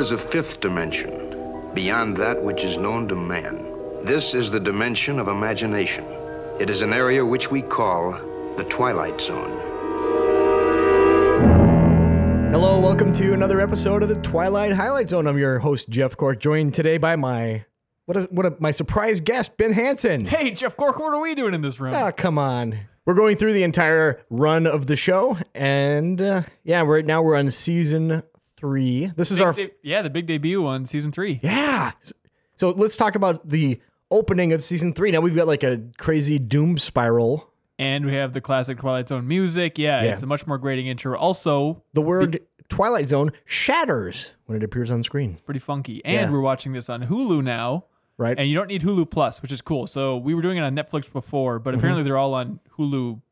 is a fifth dimension, beyond that which is known to man. This is the dimension of imagination. It is an area which we call the Twilight Zone. Hello, welcome to another episode of the Twilight Highlight Zone. I'm your host Jeff Cork, joined today by my what a, what a, my surprise guest Ben Hanson. Hey, Jeff Cork, what are we doing in this room? Ah, come on. We're going through the entire run of the show, and uh, yeah, right now we're on season three. This is our de- yeah, the big debut on season three. yeah. So let's talk about the opening of season three. Now we've got like a crazy doom spiral. And we have the classic Twilight Zone music. Yeah, Yeah. it's a much more grating intro. Also, The word Twilight Zone shatters when it appears on screen. pretty funky. And Yeah. we're watching this on Hulu now. Right. And you don't need Hulu Plus, which is cool. So we were doing it on Netflix before, but apparently they're all on Hulu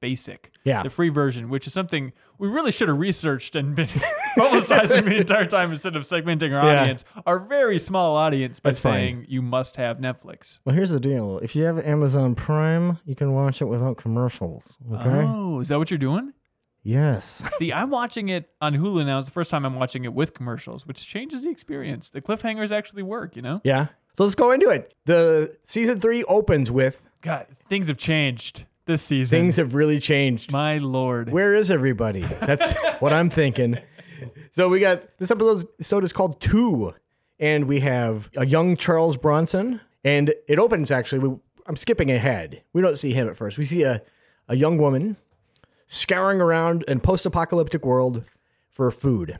Basic. Mm-hmm. Yeah. The free version, which is something we really should have researched and been publicizing the entire time instead of segmenting our Yeah. audience, our very small audience, by That's fine. saying you must have Netflix. Well, here's the deal. If you have Amazon Prime, you can watch it without commercials. Okay? Oh, is that what you're doing? Yes. See, I'm watching it on Hulu now. It's the first time I'm watching it with commercials, which changes the experience. The cliffhangers actually work, you know? yeah. So let's go into it. The season three opens with God, things have changed this season. things have really changed. My lord. Where is everybody? That's what I'm thinking. So we got this episode is called Two, and we have a young Charles Bronson, and it opens actually. We, I'm skipping ahead. We don't see him at first. We see a, a young woman scouring around in post-apocalyptic world for food.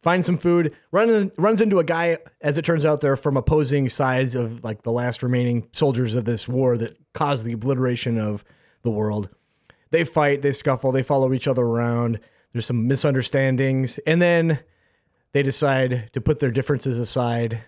Finds some food, runs runs into a guy. As it turns out, they're from opposing sides of like the last remaining soldiers of this war that caused the obliteration of the world they fight, they scuffle, they follow each other around. There's some misunderstandings, and then they decide to put their differences aside,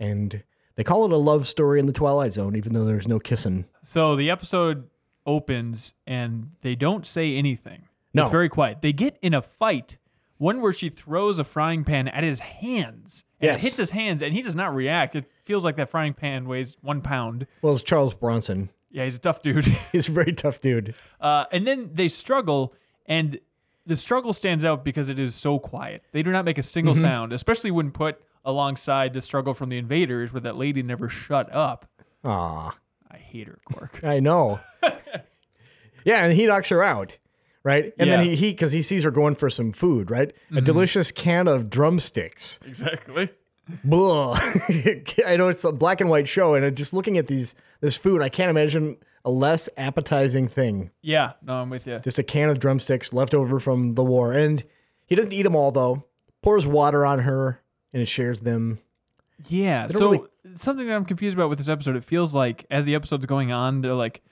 and they call it a love story in the Twilight Zone, even though there's no kissing. So the episode opens and they don't say anything. No. It's very quiet. They get in a fight, one where she throws a frying pan at his hands. And Yes. it hits his hands and he does not react. It feels like that frying pan weighs one pound. Well, it's Charles Bronson. Yeah, he's a tough dude. He's a very tough dude. Uh, and then they struggle, and the struggle stands out because it is so quiet. They do not make a single Mm-hmm. sound, especially when put alongside the struggle from the invaders, where that lady never shut up. Aw, I hate her, Cork. I know. yeah, and he knocks her out, right? And then Yeah. he he because he sees her going for some food, right? A delicious can of drumsticks. exactly. Blah. I know it's a black and white show, and just looking at these this food, I can't imagine a less appetizing thing. Yeah, no, I'm with you. Just a can of drumsticks left over from the war, and he doesn't eat them all though. Pours water on her and shares them. Yeah. So really- something that I'm confused about with this episode, it feels like as the episode's going on, they're like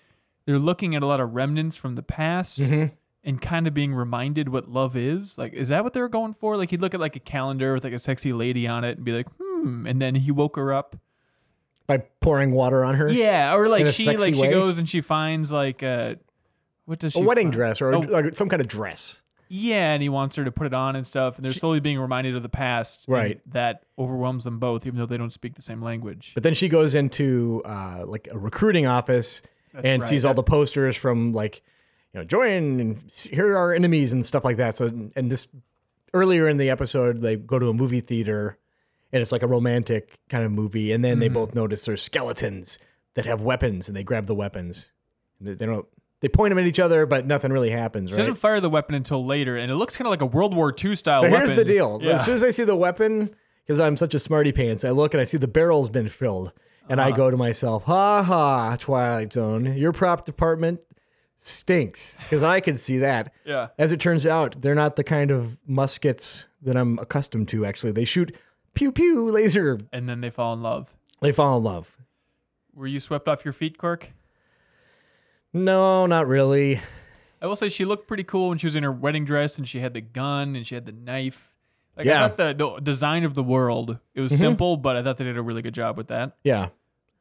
they're looking at a lot of remnants from the past Mm-hmm. and kind of being reminded what love is. Like, is that what they're going for? Like he'd look at like a calendar with like a sexy lady on it and be like, hmm, and then he woke her up. By pouring water on her, Yeah, or In like a she sexy like she goes and she finds like uh what does she a wedding find? dress or Oh, like some kind of dress. yeah, and he wants her to put it on and stuff, and they're slowly being reminded of the past. and Right. that overwhelms them both, even though they don't speak the same language. But then she goes into uh, like a recruiting office and right. sees all the posters from like, you know, join and s- here are our enemies and stuff like that. So, and this earlier in the episode, they go to a movie theater and it's like a romantic kind of movie. And then they both notice there's skeletons that have weapons and they grab the weapons. They, they don't, they point them at each other, but nothing really happens, She right? doesn't fire the weapon until later, and it looks kind of like a World War II style So weapon. here's the deal. Yeah. As soon as I see the weapon, because I'm such a smarty pants, I look and I see the barrel's been filled. And Uh-huh. I go to myself, ha ha, Twilight Zone, your prop department stinks. Because I can see that. Yeah. As it turns out, they're not the kind of muskets that I'm accustomed to, actually. They shoot pew pew laser. And then they fall in love. They fall in love. Were you swept off your feet, Cork? No, not really. I will say she looked pretty cool when she was in her wedding dress and she had the gun and she had the knife. Like Yeah. I thought the, the design of the world it was mm-hmm. simple, but I thought they did a really good job with that. Yeah.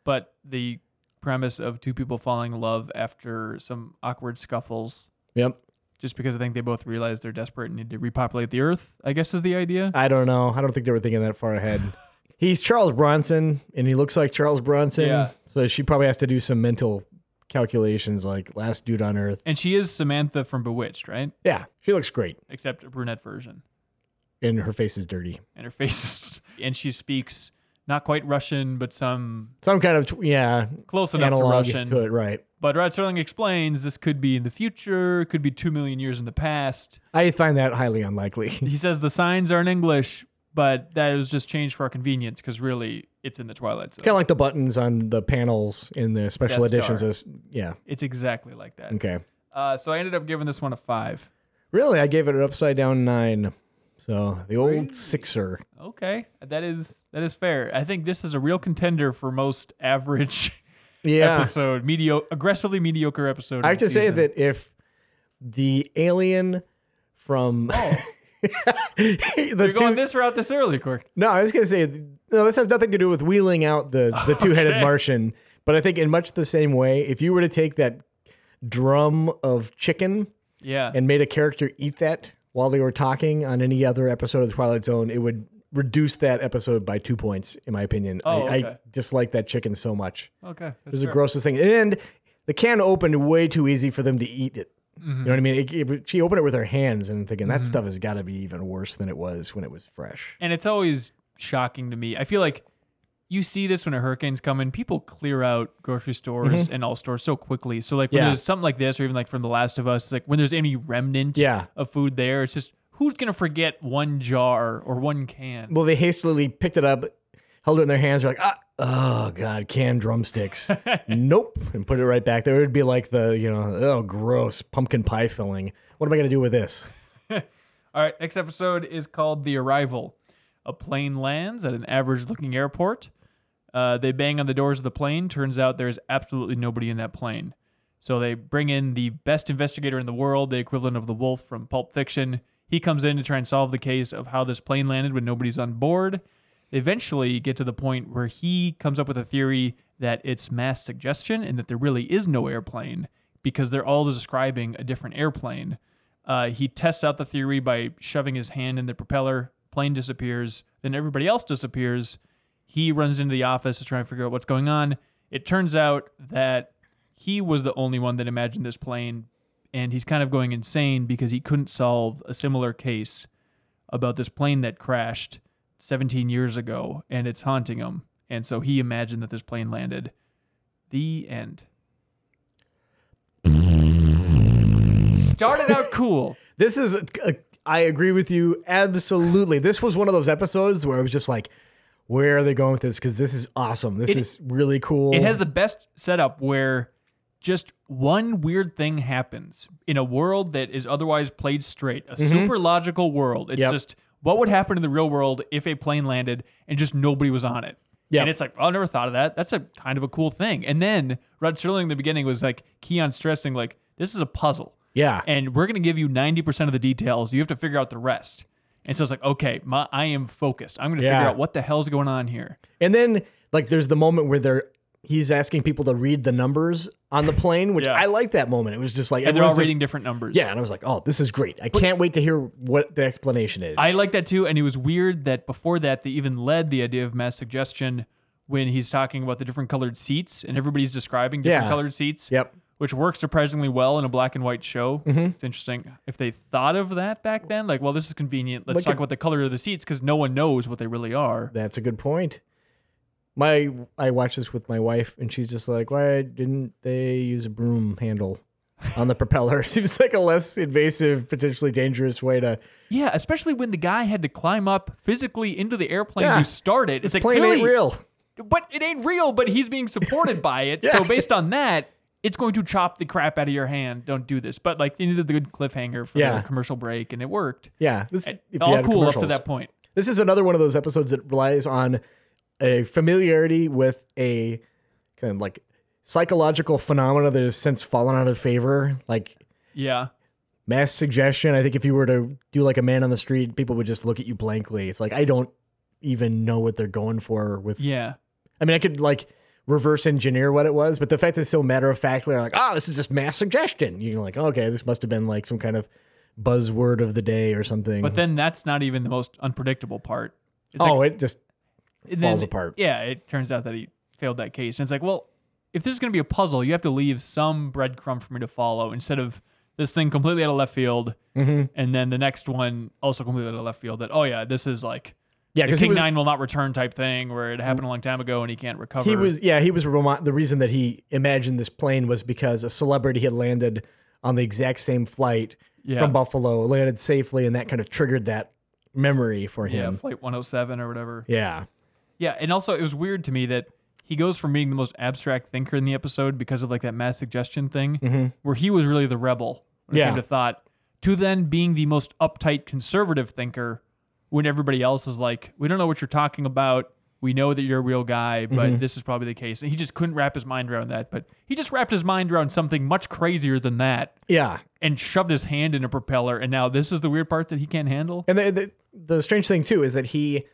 But the premise of two people falling in love after some awkward scuffles, Yep. Just because I think they both realize they're desperate and need to repopulate the earth. I guess is the idea. I don't know. I don't think they were thinking that far ahead. He's Charles Bronson, and he looks like Charles Bronson. Yeah. So she probably has to do some mental calculations, like last dude on Earth. And she is Samantha from Bewitched, right? Yeah, she looks great. Except a brunette version. and her face is dirty. and her face is, and she speaks not quite Russian, but some Some kind of yeah close enough to Russian. to it, right? But Rod Serling explains this could be in the future, could be two million years in the past. I find that highly unlikely. He says the signs are in English, but that was just changed for our convenience because really it's in the Twilight Zone. kind of like the buttons on the panels in the special Death editions. Star. Is, yeah. It's exactly like that. Okay. Uh, so I ended up giving this one a five. Really, I gave it an upside down nine. So the old sixer. Okay, that is that is fair. I think this is a real contender for most average Yeah. episode, mediocre, aggressively mediocre episode. I have to say season. that if the alien from Oh, the we're going two, this route this early, Cork. no, I was gonna say no. This has nothing to do with wheeling out the the two headed Okay. Martian, but I think in much the same way, if you were to take that drum of chicken Yeah, and made a character eat that while they were talking on any other episode of the Twilight Zone, it would reduce that episode by two points, in my opinion. Oh, I, I dislike that chicken so much. okay. It that's was the fair. grossest thing. And the can opened way too easy for them to eat it. Mm-hmm. You know what I mean? It- it- she opened it with her hands and thinking that stuff has got to be even worse than it was when it was fresh. and it's always shocking to me. I feel like you see this when a hurricane's coming. People clear out grocery stores and all stores so quickly. So like when Mm-hmm. Yeah. there's something like this, or even like from The Last of Us, like when there's any remnant Yeah. of food there, it's just who's gonna forget one jar or one can? Well, they hastily picked it up, held it in their hands. They're like, ah, oh god, canned drumsticks. nope, and put it right back there. It'd be like the you know, oh gross pumpkin pie filling. What am I gonna do with this? All right, next episode is called The Arrival. A plane lands at an average looking airport. Uh, they bang on the doors of the plane. Turns out there's absolutely nobody in that plane. So they bring in the best investigator in the world, the equivalent of the wolf from Pulp Fiction. He comes in to try and solve the case of how this plane landed when nobody's on board. Eventually get to the point where he comes up with a theory that it's mass suggestion and that there really is no airplane because they're all describing a different airplane. Uh, he tests out the theory by shoving his hand in the propeller. Plane disappears. Then everybody else disappears. He runs into the office to try and figure out what's going on. It turns out that he was the only one that imagined this plane, and he's kind of going insane because he couldn't solve a similar case about this plane that crashed 17 years ago, and it's haunting him. And so he imagined that this plane landed. The end. Started out cool. This is, a, a, I agree with you absolutely. This was one of those episodes where I was just like, where are they going with this? Because this is awesome. This It- is really cool. It has the best setup where just one weird thing happens in a world that is otherwise played straight, a super logical world. It's Mm-hmm. Yep. just what would happen in the real world if a plane landed and just nobody was on it. Yep. And it's like, oh, I never thought of that. That's a kind of a cool thing. And then Rod Serling in the beginning was like, key on stressing, like, this is a puzzle. yeah. And we're going to give you 90% of the details. You have to figure out the rest. And so it's like, okay, my, I am focused. I'm going to Yeah. figure out what the hell's going on here. And then like there's the moment where they're he's asking people to read the numbers on the plane, which Yeah. I like that moment. It was just like And they're all just- reading different numbers. Yeah, and I was like, oh, this is great. I can't wait to hear what the explanation is. I like that too. And it was weird that before that, they even led the idea of mass suggestion when he's talking about the different colored seats and everybody's describing different Yeah. colored seats. Yep. Which works surprisingly well in a black and white show. Mm-hmm. It's interesting if they thought of that back then. Like, well, this is convenient. Let's Like talk a- about the color of the seats because no one knows what they really are. That's a good point. My I watched this with my wife, and she's just like, "Why didn't they use a broom handle on the propeller?" Seems like a less invasive, potentially dangerous way to. Yeah, especially when the guy had to climb up physically into the airplane Yeah. to start it. It's like Plane clearly, ain't real. but it ain't real. But he's being supported by it. Yeah. So based on that, it's going to chop the crap out of your hand. Don't do this. But like they needed the good cliffhanger for Yeah. the commercial break, and it worked. Yeah, this all cool up to that point. This is another one of those episodes that relies on a familiarity with a kind of like psychological phenomena that has since fallen out of favor, like Yeah. mass suggestion. I think if you were to do like a man on the street, people would just look at you blankly. It's like I don't even know what they're going for with Yeah. I mean, I could like reverse engineer what it was, but the fact that it's so matter of factly like, oh, this is just mass suggestion. You're like, okay, this must have been like some kind of buzzword of the day or something. But then that's not even the most unpredictable part. It's oh, like, it just and falls then- apart. Yeah, it turns out that he failed that case. And it's like, well, if this is going to be a puzzle, you have to leave some breadcrumb for me to follow instead of this thing completely out of left field, Mm-hmm. and then the next one also completely out of left field. That oh yeah, this is like Yeah, the King was, Nine will not return type thing where it happened a long time ago and he can't recover. he was yeah he was remi- the reason that he imagined this plane was because a celebrity had landed on the exact same flight Yeah. from Buffalo, landed safely, and that kind of triggered that memory for him. yeah, flight 107 or whatever. Yeah. Yeah, and also it was weird to me that he goes from being the most abstract thinker in the episode because of like that mass suggestion thing, mm-hmm. where he was really the rebel when it Yeah. came to thought, to then being the most uptight conservative thinker when everybody else is like, we don't know what you're talking about. We know that you're a real guy, but mm-hmm. this is probably the case. And he just couldn't wrap his mind around that. But he just wrapped his mind around something much crazier than that Yeah. and shoved his hand in a propeller. And now this is the weird part that he can't handle. And the, the the strange thing too is that he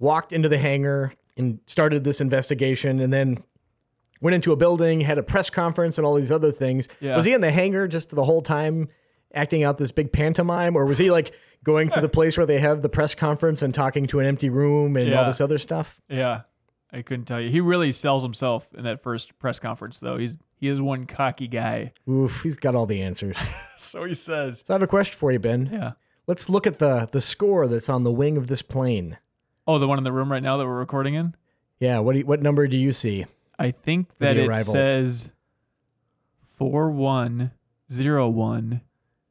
walked into the hangar and started this investigation, and then went into a building, had a press conference, and all these other things. Yeah. Was he in the hangar just the whole time, acting out this big pantomime, or was he like going to the place where they have the press conference and talking to an empty room and all this other stuff? Yeah, I couldn't tell you. He really sells himself in that first press conference, though. He's he is one cocky guy. Oof, he's got all the answers. So he says. so I have a question for you, Ben. Yeah. Let's look at the the score that's on the wing of this plane. Oh, the one in the room right now that we're recording in. Yeah, what do you, what number do you see? I think that it arrival. says four one zero one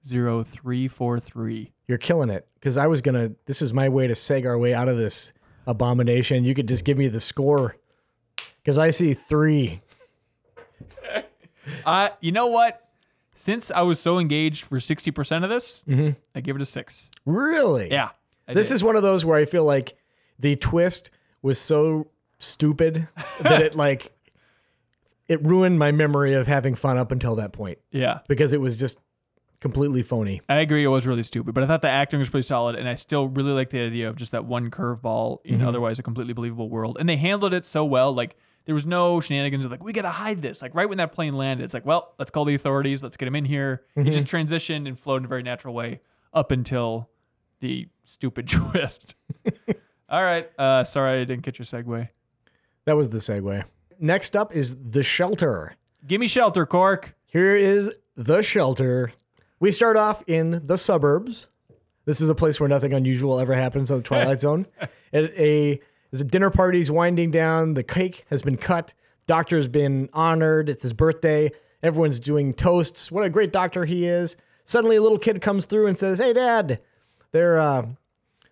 zero three four three. You're killing it. Because I was gonna. This was my way to seg our way out of this abomination. You could just give me the score. Because I see three. Uh, you know what? Since I was so engaged for sixty percent of this, I give it a six. Really? Yeah. I This did. is one of those where I feel like the twist was so stupid that it like it ruined my memory of having fun up until that point yeah. because it was just completely phony. I agree. It was really stupid, but I thought the acting was pretty solid, and I still really like the idea of just that one curveball in mm-hmm. otherwise a completely believable world. And they handled it so well. Like there was no shenanigans of like we gotta hide this. Like right when that plane landed, it's like, well, let's call the authorities. Let's get them in here. It mm-hmm. just transitioned and flowed in a very natural way up until the stupid twist. All right. Uh, sorry, I didn't get your segue. That was the segue. Next up is the shelter. Give me shelter, Cork. Here is the shelter. We start off in the suburbs. This is a place where nothing unusual ever happens on the Twilight Zone. At a there's a dinner party's winding down. The cake has been cut. Doctor's been honored. It's his birthday. Everyone's doing toasts. What a great doctor he is. Suddenly, a little kid comes through and says, "Hey, Dad, there, uh,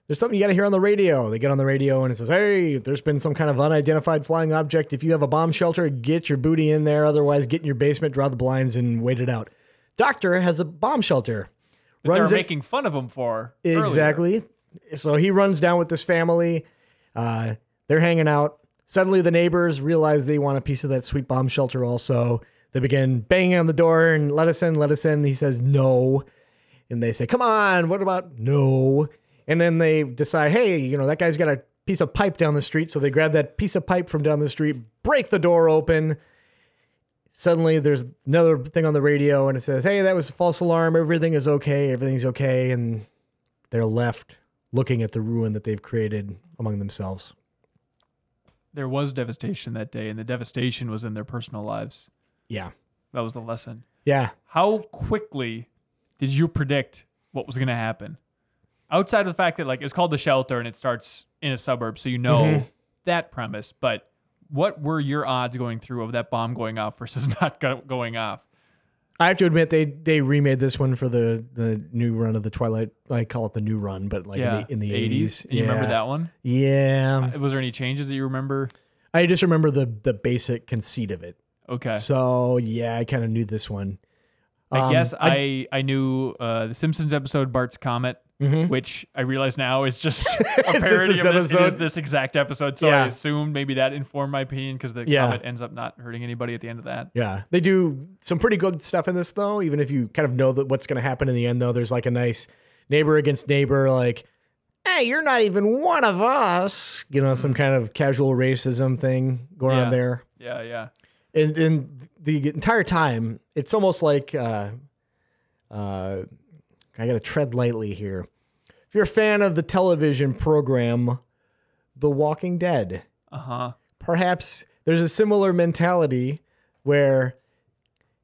there's something you got to hear on the radio." They get on the radio and it says, "Hey, there's been some kind of unidentified flying object. If you have a bomb shelter, get your booty in there. Otherwise, get in your basement, draw the blinds, and wait it out." Doctor has a bomb shelter. That they were Runs it- making fun of him for earlier. Exactly. So he runs down with this family. Uh, they're hanging out. Suddenly, the neighbors realize they want a piece of that sweet bomb shelter also. They begin banging on the door and let us in, let us in. He says no. And they say, come on, what about no? And then they decide, hey, you know, that guy's got a piece of pipe down the street. So they grab that piece of pipe from down the street, break the door open. Suddenly, there's another thing on the radio, and it says, hey, that was a false alarm. Everything is okay. Everything's okay. And they're left looking at the ruin that they've created among themselves. There was devastation that day, and the devastation was in their personal lives. Yeah. That was the lesson. Yeah. How quickly did you predict what was going to happen? Outside of the fact that like it's called the shelter and it starts in a suburb, so you know Mm-hmm. that premise. But what were your odds going through of that bomb going off versus not go- going off? I have to admit they they remade this one for the the new run of the Twilight. I call it the new run, but like yeah, in the 80s. And you remember that one? Yeah. Was there any changes that you remember? I just remember the the basic conceit of it. Okay. So, yeah, I kind of knew this one. I Um, guess I, I knew uh, the Simpsons episode Bart's Comet, which I realize now is just a Mm-hmm. parody this of this, it is this exact episode. So Yeah. I assumed maybe that informed my opinion because the Yeah. comet ends up not hurting anybody at the end of that. Yeah, they do some pretty good stuff in this though. Even if you kind of know that what's going to happen in the end, though, there's like a nice neighbor against neighbor, like, "Hey, you're not even one of us." You know, some kind of casual racism thing going Yeah. on there. Yeah, yeah. And, and the entire time, it's almost like uh, uh, I got to tread lightly here. If you're a fan of the television program The Walking Dead, Uh huh. perhaps there's a similar mentality where,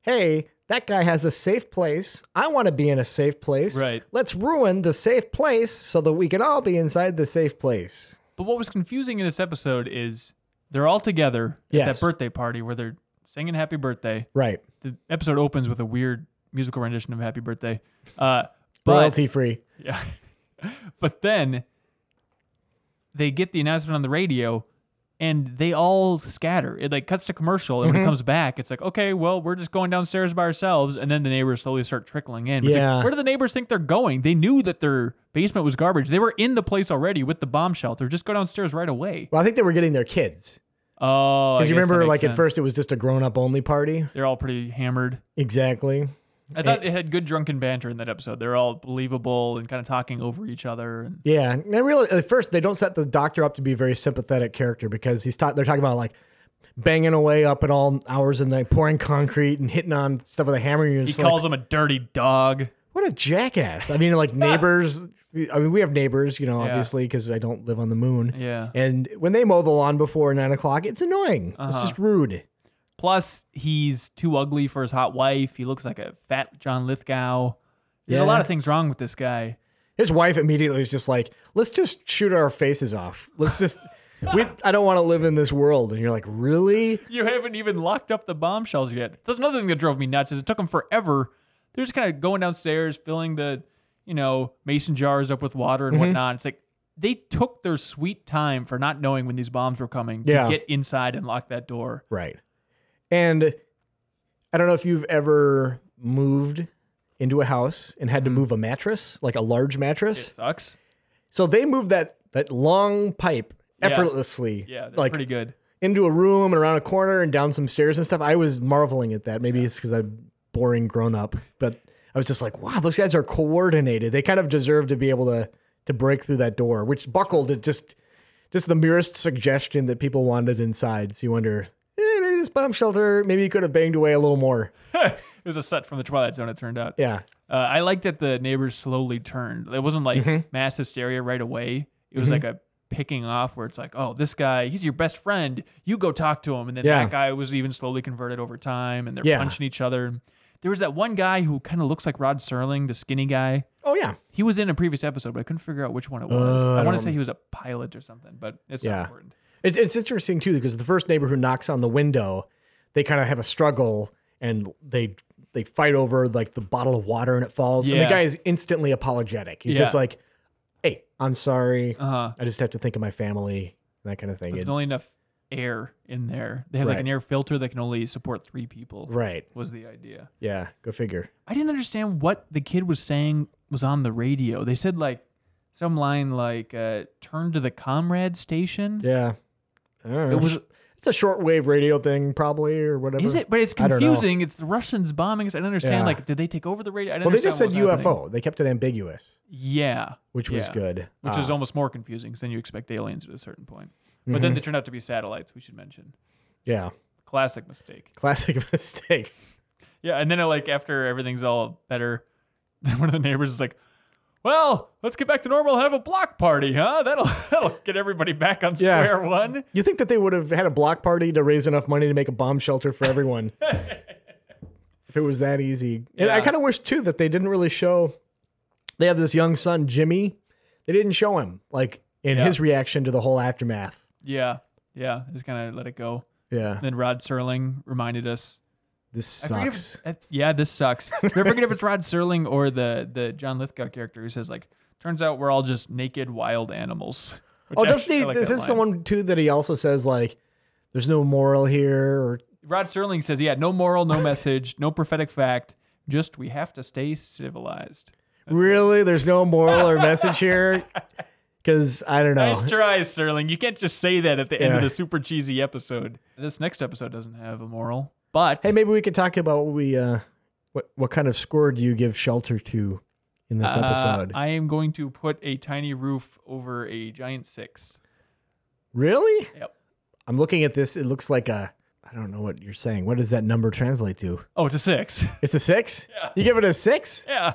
hey, that guy has a safe place. I want to be in a safe place. Right. Let's ruin the safe place so that we can all be inside the safe place. But what was confusing in this episode is they're all together at that birthday party where they're singing happy birthday. Right. The episode opens with a weird musical rendition of happy birthday. Uh, but Royalty free. Yeah. but then they get the announcement on the radio and they all scatter. It like cuts to commercial and Mm-hmm. when it comes back, it's like, okay, well, we're just going downstairs by ourselves. And then the neighbors slowly start trickling in. It's like, Yeah. where do the neighbors think they're going? They knew that their basement was garbage. They were in the place already with the bomb shelter. Just go downstairs right away. Well, I think they were getting their kids. Oh, Because you remember, like, at first it was just a grown up only party. they're all pretty hammered. Exactly. I thought it had good drunken banter in that episode. They're all believable and kind of talking over each other. And Yeah, and I really at first they don't set the doctor up to be a very sympathetic character because he's ta- they're talking about like banging away up at all hours and like pouring concrete and hitting on stuff with a hammer. And he calls like, him a dirty dog. What a jackass! I mean, like neighbors. I mean, we have neighbors, you know, Yeah. obviously because I don't live on the moon. Yeah. And when they mow the lawn before nine o'clock, it's annoying. It's Uh-huh. just rude. Plus, he's too ugly for his hot wife. He looks like a fat John Lithgow. There's a lot of things wrong with this guy. His wife immediately is just like, let's just shoot our faces off. Let's just. We, I don't want to live in this world. And you're like, really? You haven't even locked up the bombshells yet. That's another thing that drove me nuts. Is it took them forever. They're just kind of going downstairs, filling the, you know, mason jars up with water Mm-hmm. and whatnot. It's like they took their sweet time for not knowing when these bombs were coming Yeah. to get inside and lock that door. Right. And I don't know if you've ever moved into a house and had to move a mattress, like a large It mattress. sucks. So they moved that that long pipe effortlessly, Yeah, they're like pretty good. into a room and around a corner and down some stairs and stuff. I was marveling at that. Maybe it's because I'm boring grown up, but I was just like, wow, those guys are coordinated. They kind of deserve to be able to to break through that door, which buckled at just just the merest suggestion that people wanted inside. So you wonder, eh, maybe this bomb shelter, maybe you could have banged away a little more. it was a set from the Twilight Zone. It turned out. Yeah. Uh, I like that the neighbors slowly turned. It wasn't like Mm-hmm. mass hysteria right away. It was like a picking off where it's like, oh, this guy, he's your best friend. You go talk to him. And then Yeah. that guy was even slowly converted over time and they're Yeah. punching each other. There was that one guy who kind of looks like Rod Serling, the skinny guy. Oh yeah. He was in a previous episode, but I couldn't figure out which one it was. Uh, I I want to say he was a pilot or something, but it's Yeah. not important. It's it's interesting too because the first neighbor who knocks on the window, they kind of have a struggle and they they fight over like the bottle of water and it falls. And the guy is instantly apologetic. He's Yeah. just like, "Hey, I'm sorry. Uh huh. I just have to think of my family." And That kind of thing. There's It- only enough air in there. They have like Right. an air filter that can only support three people. right. Was the idea. Yeah. Go figure. I didn't understand what the kid was saying was on the radio. They said like some line like uh, "Turn to the comrade station." Yeah. I don't know. It was- It's a shortwave radio thing, probably, or whatever. Is it? But it's I don't know. confusing. It's the Russians bombing us. I don't understand. Yeah. Like, did they take over the radio? I didn't Well, they just said understand what was UFO. happening. They kept it ambiguous, Yeah, which was Yeah. good. which Uh, is almost more confusing because then you expect aliens at a certain point. But then they turned out to be satellites. We should mention. yeah, Classic mistake. classic mistake. Yeah, and then uh, like after everything's all better, then one of the neighbors is like, "Well, let's get back to normal. and Have a block party, huh? That'll that'll get everybody back on Yeah. square one." You think that they would have had a block party to raise enough money to make a bomb shelter for everyone? if it was that easy. And I Yeah. kind of wish too that they didn't really show. They have this young son, Jimmy. They didn't show him like in Yeah. his reaction to the whole aftermath. Yeah, yeah. Just kind of let it go. Yeah, Then Rod Serling reminded us. this I forget if- sucks. I- yeah, this sucks. Do I forget if it's Rod Serling or the the John Lithgow character who says like, "Turns out we're all just naked wild animals." Which Oh, doesn't actually- he? I like this that is line. someone too that he also says like, "There's no moral here," or Rod Serling says, "Yeah, no moral, no message, no prophetic fact. Just we have to stay civilized." really, there's no moral or message here. Because I don't know. Nice try, Sterling. You can't just say that at the end of the super cheesy episode. This next episode doesn't have a moral, but Hey, maybe we could talk about what we uh, what what kind of score do you give shelter to in this uh, episode? I am going to put a tiny roof over a giant six. really? Yep. I'm looking at this. It looks like a. I don't know what you're saying. What does that number translate to? Oh, it's a six. It's a six. Yeah. You give it a six? yeah.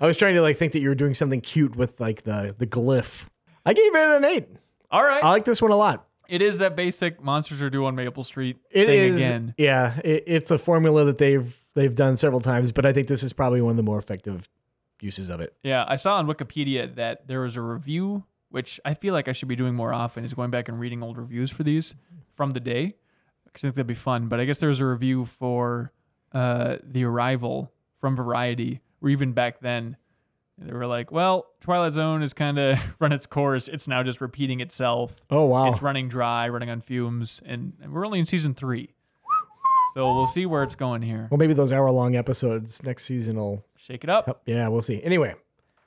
I was trying to like think that you were doing something cute with like the the glyph. I gave it an eight. All right. I like this one a lot. it is that basic monsters are due on Maple Street It is. again. Yeah, it, it's a formula that they've they've done several times, but I think this is probably one of the more effective uses of it. Yeah, I saw on Wikipedia that there was a review, which I feel like I should be doing more often, is going back and reading old reviews for these from the day. Because I think that'd be fun. But I guess there was a review for uh, The Arrival from Variety, or even back then, they were like, well, Twilight Zone has kind of run its course. It's now just repeating itself. Oh wow. It's running dry, running on fumes, and and we're only in season three. So we'll see where it's going here. well, maybe those hour long episodes next season will Shake it up. help. Yeah, we'll see. Anyway,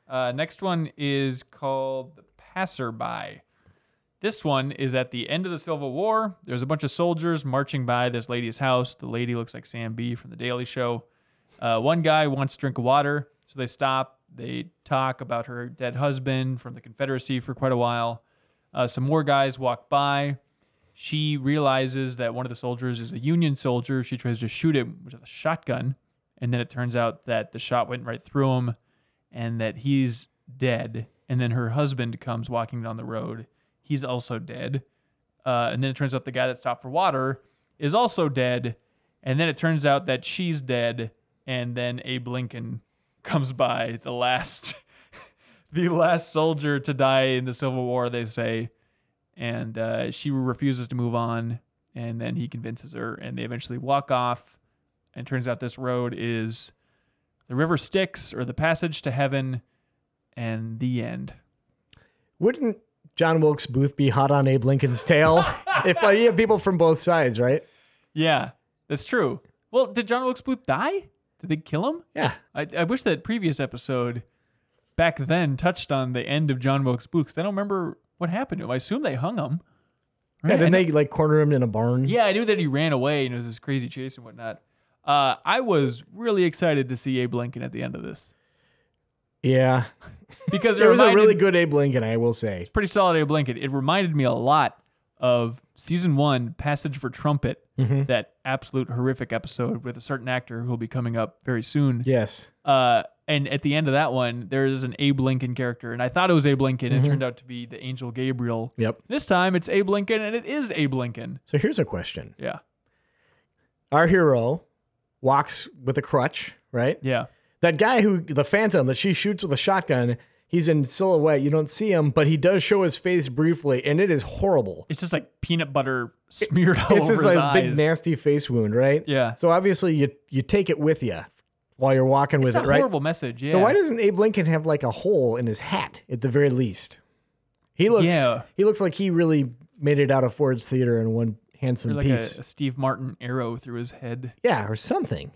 Uh, next one is called The Passerby. This one is at the end of the Civil War. There's a bunch of soldiers marching by this lady's house. The lady looks like Sam Bee from The Daily Show. Uh, one guy wants to drink water, so they stop. They talk about her dead husband from the Confederacy for quite a while. Uh, some more guys walk by. She realizes that one of the soldiers is a Union soldier. She tries to shoot him with a shotgun, and then it turns out that the shot went right through him and that he's dead. And then her husband comes walking down the road. He's also dead. Uh, and then it turns out the guy that stopped for water is also dead. And then it turns out that she's dead. And then Abe Lincoln comes by, the last, the last soldier to die in the Civil War, they say. And uh, she refuses to move on. And then he convinces her, and they eventually walk off. And turns out this road is the river Styx or the passage to heaven and the end. wouldn't John Wilkes Booth be hot on Abe Lincoln's tail if uh, you have people from both sides, right? Yeah, that's true. Well, did John Wilkes Booth die? Did they kill him? Yeah. I, I wish that previous episode back then touched on the end of John Wilkes Booth I don't remember what happened to him. I assume they hung him. Yeah, Right? didn't I they like corner him in a barn? Yeah, I knew that he ran away and it was this crazy chase and whatnot. Uh, I was really excited to see Abe Lincoln at the end of this Yeah. because it, It was a really good Abe Lincoln, I will say. pretty solid Abe Lincoln. It reminded me a lot of season one, Passage for Trumpet, Mm-hmm. that absolute horrific episode with a certain actor who will be coming up very soon. Yes. Uh, and at the end of that one, there's an Abe Lincoln character, and I thought it was Abe Lincoln. Mm-hmm. It turned out to be the angel Gabriel. Yep. This time it's Abe Lincoln, and it is Abe Lincoln. So here's a question. Yeah, Our hero walks with a crutch, right? yeah. That guy who, the Phantom that she shoots with a shotgun, he's in silhouette. You don't see him, but he does show his face briefly, and it is horrible. It's just like peanut butter smeared all It's over just his like a big, nasty face wound, right? Yeah. So obviously, you you take it with you while you're walking with It's a it, right? horrible message. Yeah. So why doesn't Abe Lincoln have like a hole in his hat at the very least? He looks Yeah. he looks like he really made it out of Ford's Theater in one handsome Or like a, piece. a Steve Martin arrow through his head? yeah, or something.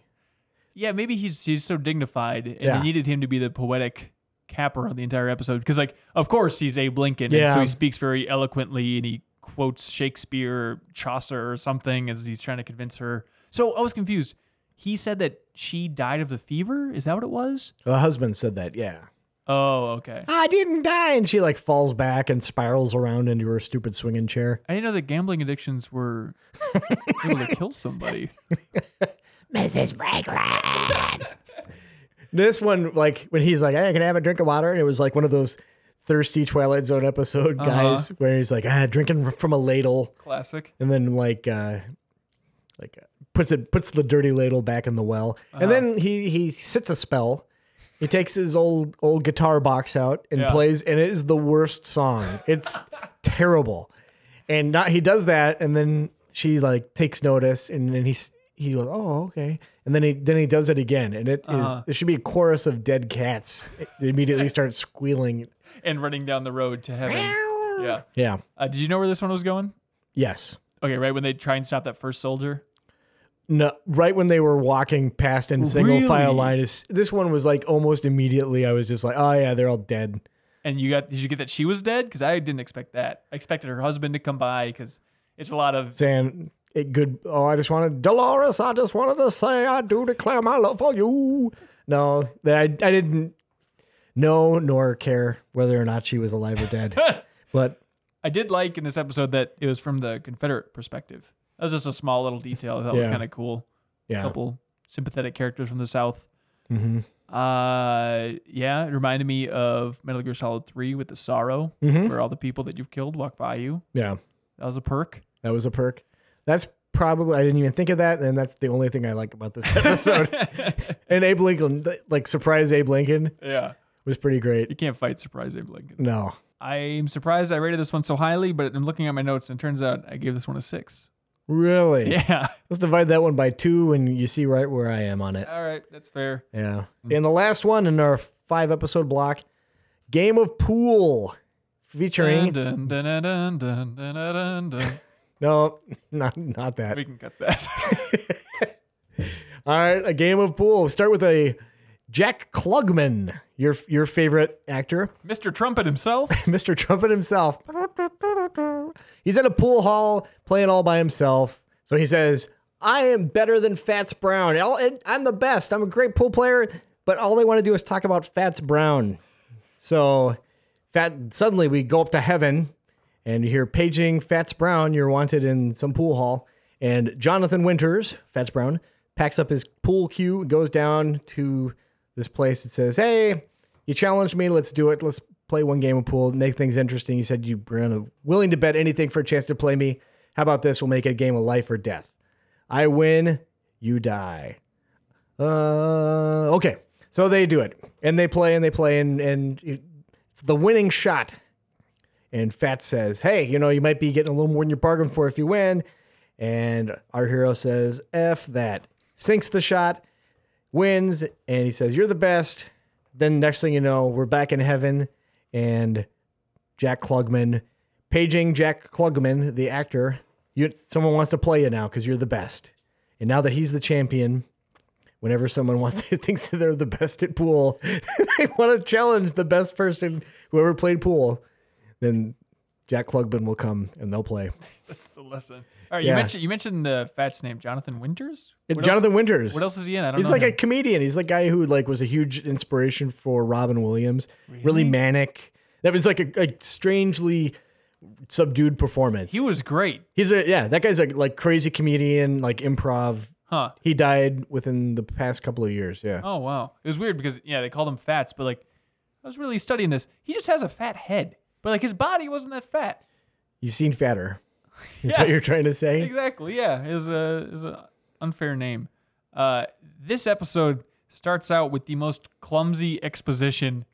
Yeah, maybe he's he's so dignified, and Yeah. they needed him to be the poetic capper on the entire episode. Because, like, of course, he's Abe Lincoln, and so he speaks very eloquently, and he quotes Shakespeare, Chaucer, or something as he's trying to convince her. So I was confused. He said that she died of the fever. Is that what it was? The husband said that, yeah. Oh, okay. I didn't die. And she like falls back and spirals around into her stupid swinging chair. I didn't know that gambling addictions were able to kill somebody. Mrs. Franklin. This one, like when he's like, hey, I can I have a drink of water. And it was like one of those thirsty Twilight Zone episode Uh-huh. guys where he's like, ah, drinking from a ladle. Classic. and then like uh like uh, puts it puts the dirty ladle back in the well Uh-huh. and then he he sits a spell he takes his old old guitar box out and Yeah. plays and it is the worst song it's terrible and not he does that and then she like takes notice and then he's he goes oh okay and then he then he does it again and it is Uh-huh. there should be a chorus of dead cats they immediately start squealing And running down the road to heaven. Yeah. yeah Uh, did you know where this one was going? yes Okay, right when they try and stop that first soldier. No, right when they were walking past in single file line, is this one was like almost immediately. I was just like, oh yeah, they're all dead. And you got did you get that she was dead? Because I didn't expect that. I expected her husband to come by because it's a lot of Saying it good. Oh, I just wanted Dolores. I just wanted to say I do declare my love for you. No, that I, I didn't know nor care whether or not she was alive or dead. but I did like in this episode that it was from the Confederate perspective. That was just a small little detail that thought was kind of cool. A yeah, couple sympathetic characters from the South. hmm Uh, yeah, it reminded me of Metal Gear Solid 3 with the sorrow, Mhm. where all the people that you've killed walk by you. yeah, That was a perk. that was a perk. That's probably I didn't even think of that, and that's the only thing I like about this episode. and Abe Lincoln, like surprise Abe Lincoln, yeah. was pretty great. You can't fight surprise Abe Lincoln. No, I'm surprised I rated this one so highly, but I'm looking at my notes and it turns out I gave this one a six. really. Yeah. Let's divide that one by two, and you see right where I am on it. All right, that's fair. Yeah. Hmm. And the last one in our five episode block, Game of Pool, featuring Dun, dun, dun, no, not not that. We can cut that. All right, a game of pool. Start with a Jack Klugman, your your favorite actor, Mr. Trumpet himself. Mr. Trumpet himself. He's in a pool hall playing all by himself. So he says, "I am better than Fats Brown. I'm the best. I'm a great pool player." But all they want to do is talk about Fats Brown. So, Fat. Suddenly, we go up to heaven, and you hear paging Fats Brown. You're wanted in some pool hall, and Jonathan Winters, Fats Brown, packs up his pool cue, goes down to this place. It says, "Hey, you challenged me. Let's do it. Let's play one game of pool. Make things interesting." You said you were willing to bet anything for a chance to play me. How about this? We'll make it a game of life or death. I win, you die. Uh, okay. So they do it, and they play and they play, and and it's the winning shot. And Fat says, "Hey, you know, you might be getting a little more than you bargained for if you win." And our hero says, "F that." Sinks the shot, wins, and he says, "You're the best." Then next thing you know, we're back in heaven, and Jack Klugman, paging Jack Klugman, the actor. You, someone wants to play you now because you're the best. And now that he's the champion, whenever someone wants to thinks that they're the best at pool, they want to challenge the best person whoever played pool, then Jack Klugman will come and they'll play. That's the lesson. All right, Yeah. you mentioned you mentioned the fat's name, Jonathan Winters. What Jonathan Else, Winters. what else is he in? I don't He's like a comedian. He's the guy who like was a huge inspiration for Robin Williams. Really, Really? manic. That was like a, a strangely subdued performance. he was great, He's a yeah. That guy's a like crazy comedian, like improv. huh? He died within the past couple of years. Yeah. Oh wow, it was weird because yeah, they called him fats, but like I was really studying this. He just has a fat head, but like his body wasn't that fat. You've seen fatter. Is Yeah. what you're trying to say. Exactly. Yeah, it was a it was a unfair name. Uh, this episode starts out with the most clumsy exposition.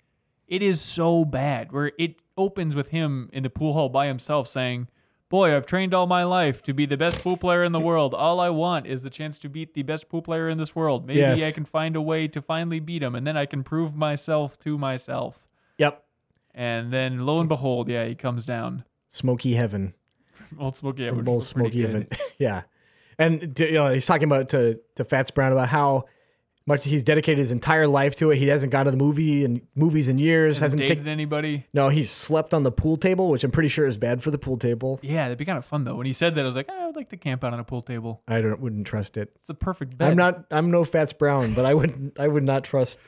It is so bad. Where it opens with him in the pool hall by himself saying, "Boy, I've trained all my life to be the best pool player in the world. All I want is the chance to beat the best pool player in this world. Maybe Yes. I can find a way to finally beat him, and then I can prove myself to myself." And then lo and behold, yeah, he comes down. Smoky heaven. Old Smoky, which Old smoky heaven. yeah. And you know, he's talking about to to Fats Brown about how much he's dedicated his entire life to it. He hasn't gone to the movie and movies in years. Hasn't Hasn't dated taken. anybody. No, he's slept on the pool table, which I'm pretty sure is bad for the pool table. Yeah, that'd be kind of fun though. When he said that, I was like, "Ah, I would like to camp out on a pool table. I don't wouldn't trust it. It's a perfect bed. I'm not. I'm no Fats Brown, but I would. I would not trust.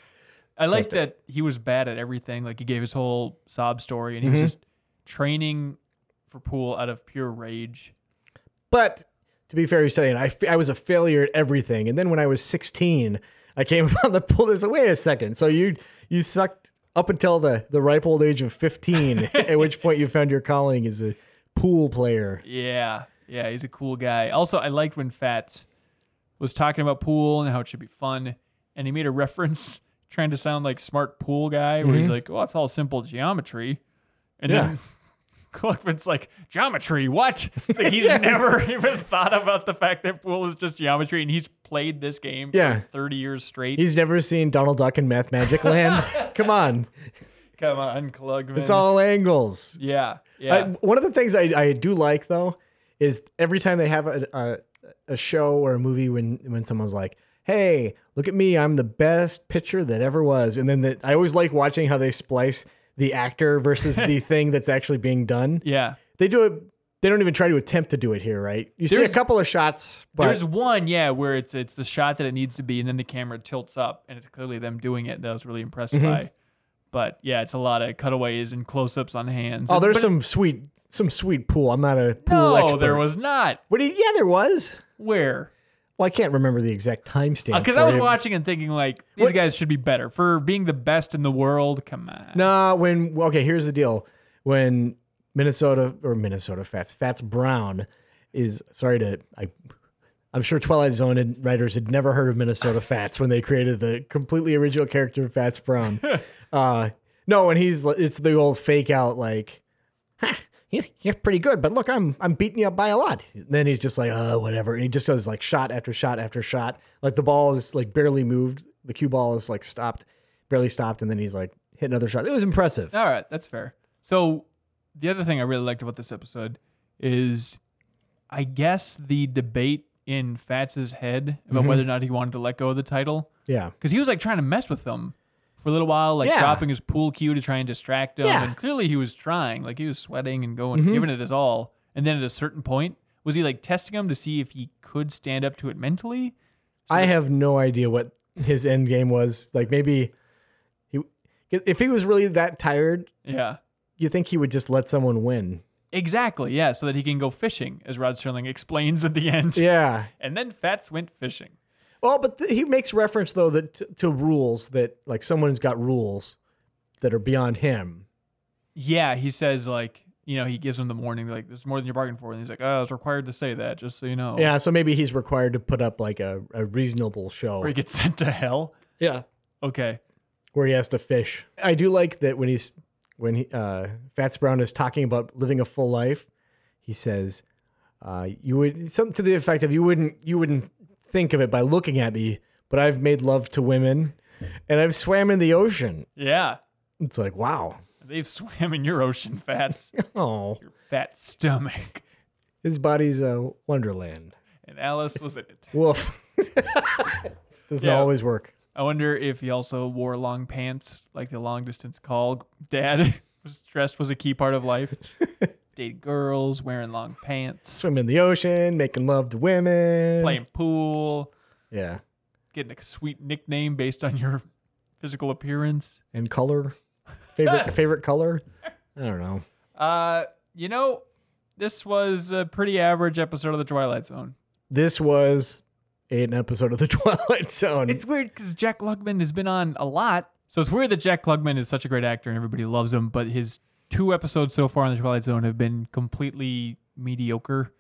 I like that he was bad at everything. Like he gave his whole sob story, and he was mm-hmm. just training for pool out of pure rage. But to be fair, he's saying I, f- I was a failure at everything. And then when I was 16, I came upon the pool. Said, wait a second. So you you sucked up until the, the ripe old age of 15, at which point you found your calling as a pool player. Yeah, yeah, he's a cool guy. Also, I liked when Fats was talking about pool and how it should be fun, and he made a reference trying to sound like smart pool guy, where he's mm-hmm. like, "Oh, it's all simple geometry," and Yeah. then. Klugman's like geometry. What? It's like he's never even thought about the fact that pool is just geometry, and he's played this game Yeah. for thirty years straight. He's never seen Donald Duck in Mathmagic Land. Come on. Come on, Cluckman. It's all angles. yeah, yeah. I, one of the things I, I do like though is every time they have a, a a show or a movie when when someone's like, "Hey, look at me! I'm the best pitcher that ever was," and then the, I always like watching how they splice the actor versus the thing that's actually being done. yeah. They do it. They don't even try to attempt to do it here, right? You see a couple of shots, but There's one, yeah, where it's it's the shot that it needs to be, and then the camera tilts up, and it's clearly them doing it. That I was really impressed Mm-hmm. by. But yeah, it's a lot of cutaways and close-ups on hands. oh, there's But- some sweet some sweet pool. I'm not a pool No, expert. there was not. What you, yeah, there was. Where? Well, I can't remember the exact timestamp. Because Uh, I was watching and thinking like these What- guys should be better for being the best in the world. Come on. No, when okay, here's the deal. When Minnesota or Minnesota Fats Fats Brown is sorry to I I'm sure Twilight Zone and writers had never heard of Minnesota Fats when they created the completely original character of Fats Brown. uh, no, and he's it's the old fake out like, huh, you're, you're pretty good, but look, I'm I'm beating you up by a lot. Then he's just like, uh, whatever, and he just does like shot after shot after shot. Like the ball is like barely moved, the cue ball is like stopped, barely stopped, and then he's like hit another shot. It was impressive. All right, that's fair. So the other thing I really liked about this episode is, I guess the debate in Fats's head about whether or not he wanted to let go of the title Yeah, because he was like trying to mess with them for a little while, like Yeah. dropping his pool cue to try and distract him, Yeah. and clearly he was trying, like he was sweating and going, Mhm. giving it his all. And then at a certain point, was he like testing him to see if he could stand up to it mentally? I have no idea what his end game was. Like maybe he, if he was really that tired, Yeah. you think he would just let someone win. Exactly, yeah, so that he can go fishing, as Rod Serling explains at the end. Yeah. And then Fats went fishing. Well, but th- he makes reference though that t- to rules that like someone's got rules that are beyond him. Yeah, he says like, you know, he gives him the warning like, "This is more than you're bargained for," and he's like, "Oh, I was required to say that, just so you know." Yeah, so maybe he's required to put up like a, a reasonable show Where he gets sent to hell. yeah. Okay. where he has to fish. I do like that when he's when he uh, Fats Brown is talking about living a full life. He says, uh, "You would something to the effect of you wouldn't you wouldn't think of it by looking at me, but I've made love to women, and I've swam in the ocean." Yeah. It's like wow. They've swam in your ocean, Fats. Oh, your fat stomach. his body's a wonderland. And Alice was in it. Woof. Doesn't Yeah. always work. I wonder if he also wore long pants, like the long distance call dad was dressed was a key part of life. Girls, wearing long pants, Swim in the ocean, making love to women. playing pool, Yeah, getting a sweet nickname based on your physical appearance. and color. Favorite favorite color? I don't know. Uh, you know, this was a pretty average episode of the Twilight Zone. this was an episode of the Twilight Zone. It's weird because Jack Klugman has been on a lot. So it's weird that Jack Klugman is such a great actor and everybody loves him, but his two episodes so far on the Twilight Zone have been completely mediocre.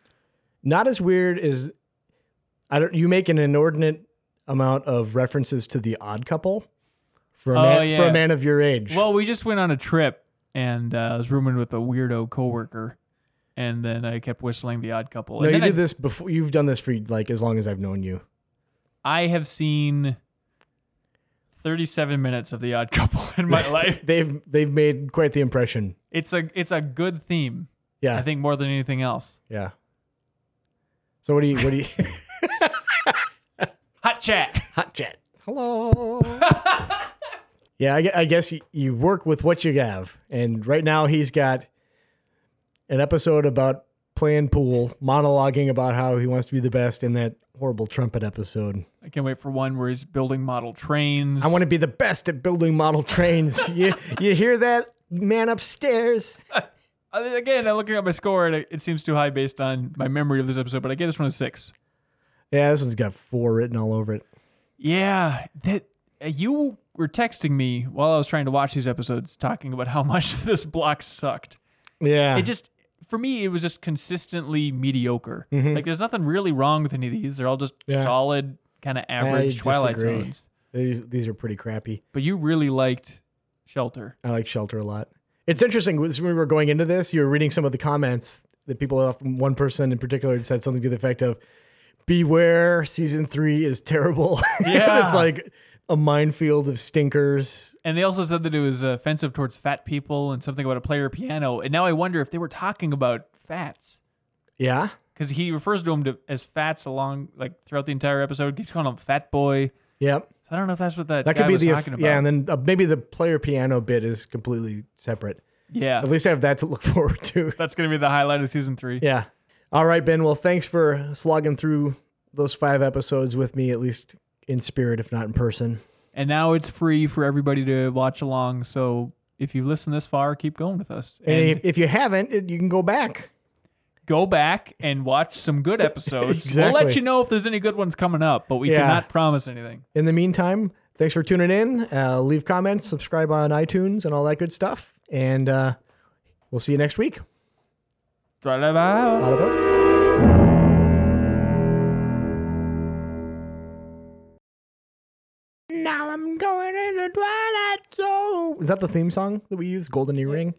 not as weird as I don't. You make an inordinate amount of references to the Odd Couple for a Oh, man, for a man of your age. Well, we just went on a trip and uh, I was rooming with a weirdo coworker, and then I kept whistling The Odd Couple. no, and you did I, this before. You've done this for like as long as I've known you. I have seen 37 minutes of The Odd Couple in my life. they've they've made quite the impression. It's a it's a good theme. Yeah, I think more than anything else. yeah. So what do you what do you Hot chat. hot chat? Hello. yeah, I, I guess you, you work with what you have, and right now he's got an episode about playing pool, monologuing about how he wants to be the best in that horrible trumpet episode. I can't wait for one where he's building model trains. I want to be the best at building model trains. you you hear that, man upstairs? Again, I'm looking at my score and it, it seems too high based on my memory of this episode, but I gave this one a six. Yeah, this one's got four written all over it. Yeah, that uh, you were texting me while I was trying to watch these episodes, talking about how much this block sucked. Yeah, It just, for me, it was just consistently mediocre. Mhm. Like, there's nothing really wrong with any of these. They're all just Yeah. solid, kind of average Twilight disagree. Zones. these, these are pretty crappy. But you really liked Shelter. I like Shelter a lot. It's interesting. When we were going into this, you were reading some of the comments that people, uh, one person in particular, said something to the effect of, "Beware, season three is terrible." Yeah. it's like a minefield of stinkers. And they also said that it was offensive towards fat people and something about a player piano. And now I wonder if they were talking about fats. Yeah, because he refers to him to, as fats along like throughout the entire episode. Keeps calling him fat boy. yep. So I don't know if that's what that, That could be was the talking about. yeah, and then uh, maybe the player piano bit is completely separate. yeah, At least I have that to look forward to. that's gonna be the highlight of season three. Yeah. All right, Ben. Well, thanks for slogging through those five episodes with me, at least in spirit, if not in person. And now it's free for everybody to watch along. So if you've listened this far, keep going with us And and if you haven't, you can go back go back and watch some good episodes. Exactly. We'll let you know if there's any good ones coming up, but we yeah. cannot promise anything. In the meantime, thanks for tuning in. Uh, leave comments, subscribe on iTunes, and all that good stuff. And uh, we'll see you next week. Now I'm going in the twilight zone. Is that the theme song that we use? Golden Earring?